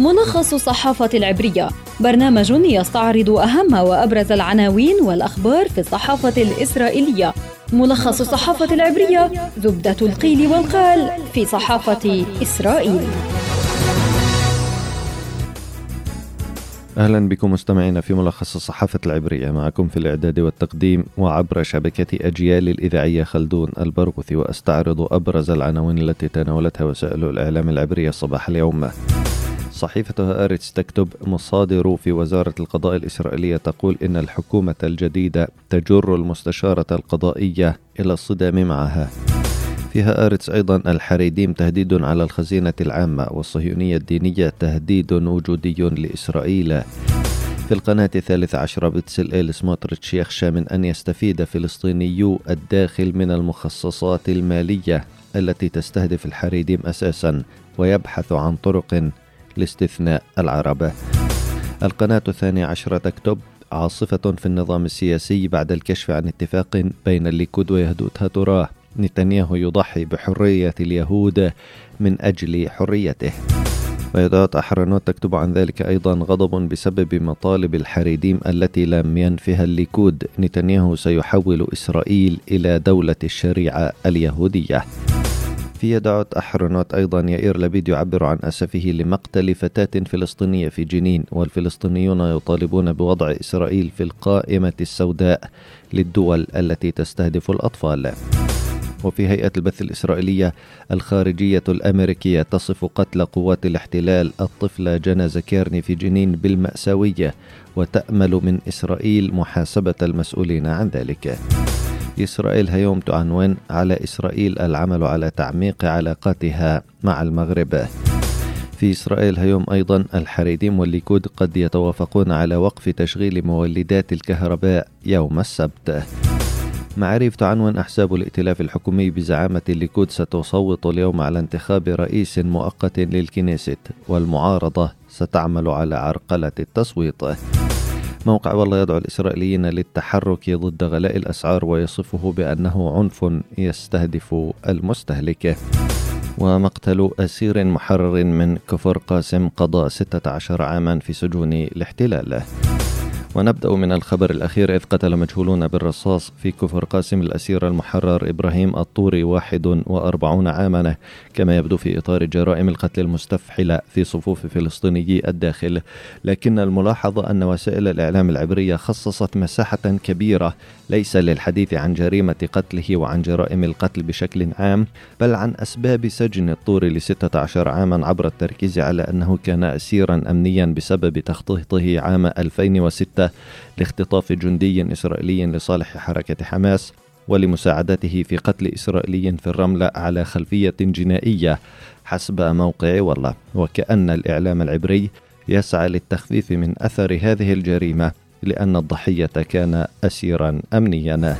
ملخص الصحافة العبرية. برنامج يستعرض أهم وأبرز العناوين والأخبار في الصحافة الإسرائيلية. ملخص الصحافة العبرية زبدة القيل والقال في صحافة إسرائيل. أهلا بكم مستمعينا في ملخص الصحافة العبرية. معكم في الإعداد والتقديم وعبر شبكة أجيال الإذاعية خلدون البرغوثي وأستعرض أبرز العناوين التي تناولتها وسائل الإعلام العبرية صباح اليوم. صحيفة هآرتس تكتب مصادر في وزارة القضاء الإسرائيلية تقول إن الحكومة الجديدة تجر المستشارة القضائية إلى الصدام معها. في هآرتس أيضا الحريديم تهديد على الخزينة العامة والصهيونية الدينية تهديد وجودي لإسرائيل. في القناة الثالثة عشرة بتسل سموتريتش يخشى من أن يستفيد فلسطينيو الداخل من المخصصات المالية التي تستهدف الحريديم أساسا ويبحث عن طرق لاستثناء العرب القناة الثانية عشرة تكتب عاصفة في النظام السياسي بعد الكشف عن اتفاق بين الليكود ويهدوت هاتوراه نتنياهو يضحي بحرية اليهود من أجل حريته. يديعوت أحرونوت تكتب عن ذلك أيضا غضب بسبب مطالب الحريديم التي لم ينفها الليكود. نتنياهو سيحول إسرائيل إلى دولة الشريعة اليهودية. في دعوة أحرنوت أيضا يائير لبيد يعبر عن أسفه لمقتل فتاة فلسطينية في جنين والفلسطينيون يطالبون بوضع إسرائيل في القائمة السوداء للدول التي تستهدف الأطفال. وفي هيئة البث الإسرائيلية الخارجية الأمريكية تصف قتل قوات الاحتلال الطفل جنى زكيرني في جنين بالمأساوية وتأمل من إسرائيل محاسبة المسؤولين عن ذلك. إسرائيل هيوم تعنون على إسرائيل العمل على تعميق علاقاتها مع المغرب. في إسرائيل هيوم أيضا الحريديم والليكود قد يتوافقون على وقف تشغيل مولدات الكهرباء يوم السبت. معاريف تعنون أحزاب الائتلاف الحكومي بزعامة الليكود ستصوت اليوم على انتخاب رئيس مؤقت للكنيست والمعارضة ستعمل على عرقلة التصويت. موقع والله يدعو الإسرائيليين للتحرك ضد غلاء الأسعار ويصفه بأنه عنف يستهدف المستهلك. ومقتل أسير محرر من كفر قاسم قضى 16 عاما في سجون الاحتلال. ونبدأ من الخبر الأخير. إذ قتل مجهولون بالرصاص في كفر قاسم الأسير المحرر إبراهيم الطوري 41 عاما كما يبدو في إطار جرائم القتل المستفحلة في صفوف فلسطينيي الداخل. لكن الملاحظة أن وسائل الإعلام العبرية خصصت مساحة كبيرة ليس للحديث عن جريمة قتله وعن جرائم القتل بشكل عام بل عن أسباب سجن الطوري ل 16 عاما عبر التركيز على أنه كان أسيرا أمنيا بسبب تخطيطه عام 2006 لاختطاف جندي إسرائيلي لصالح حركة حماس ولمساعدته في قتل إسرائيلي في الرملة على خلفية جنائية حسب موقع والله. وكأن الإعلام العبري يسعى للتخفيف من أثر هذه الجريمة لأن الضحية كان أسيرا أمنيا.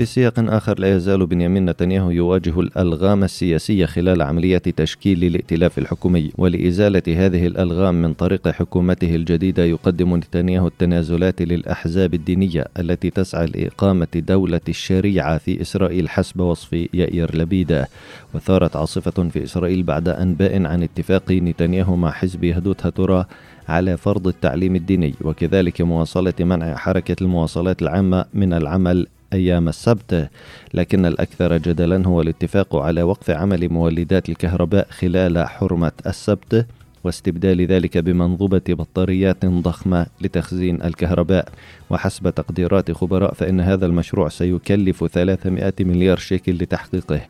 في سياق آخر لا يزال بنيامين نتنياهو يواجه الألغام السياسية خلال عملية تشكيل الائتلاف الحكومي ولإزالة هذه الألغام من طريق حكومته الجديدة يقدم نتنياهو التنازلات للأحزاب الدينية التي تسعى لإقامة دولة الشريعة في إسرائيل حسب وصف يائير لبيدة. وثارت عاصفة في إسرائيل بعد أنباء عن اتفاق نتنياهو مع حزب يهدوت هاتورا على فرض التعليم الديني وكذلك مواصلة منع حركة المواصلات العامة من العمل أيام السبت لكن الأكثر جدلا هو الاتفاق على وقف عمل مولدات الكهرباء خلال حرمة السبت واستبدال ذلك بمنظومة بطاريات ضخمة لتخزين الكهرباء. وحسب تقديرات خبراء فإن هذا المشروع سيكلف 300 مليار شيكل لتحقيقه.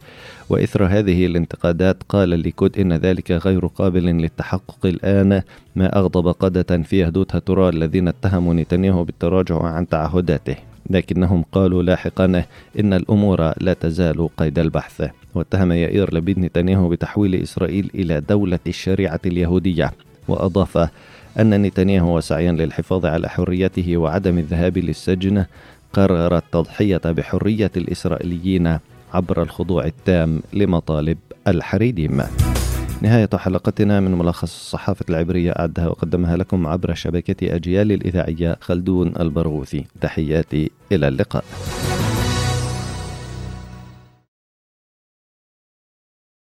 وإثر هذه الانتقادات قال الليكود إن ذلك غير قابل للتحقق الآن ما أغضب قادة في يهدوت هاتورا الذين اتهموا نتنياهو بالتراجع عن تعهداته. لكنهم قالوا لاحقا إن الأمور لا تزال قيد البحث. واتهم يائير لبيد نتنياهو بتحويل إسرائيل إلى دولة الشريعة اليهودية. وأضاف أن نتنياهو وسعيا للحفاظ على حريته وعدم الذهاب للسجن قرر التضحية بحرية الإسرائيليين عبر الخضوع التام لمطالب الحريديم نهاية حلقتنا من ملخص الصحافة العبرية أعدها وقدمها لكم عبر شبكة أجيال الإذاعية خلدون البرغوثي. تحياتي إلى اللقاء.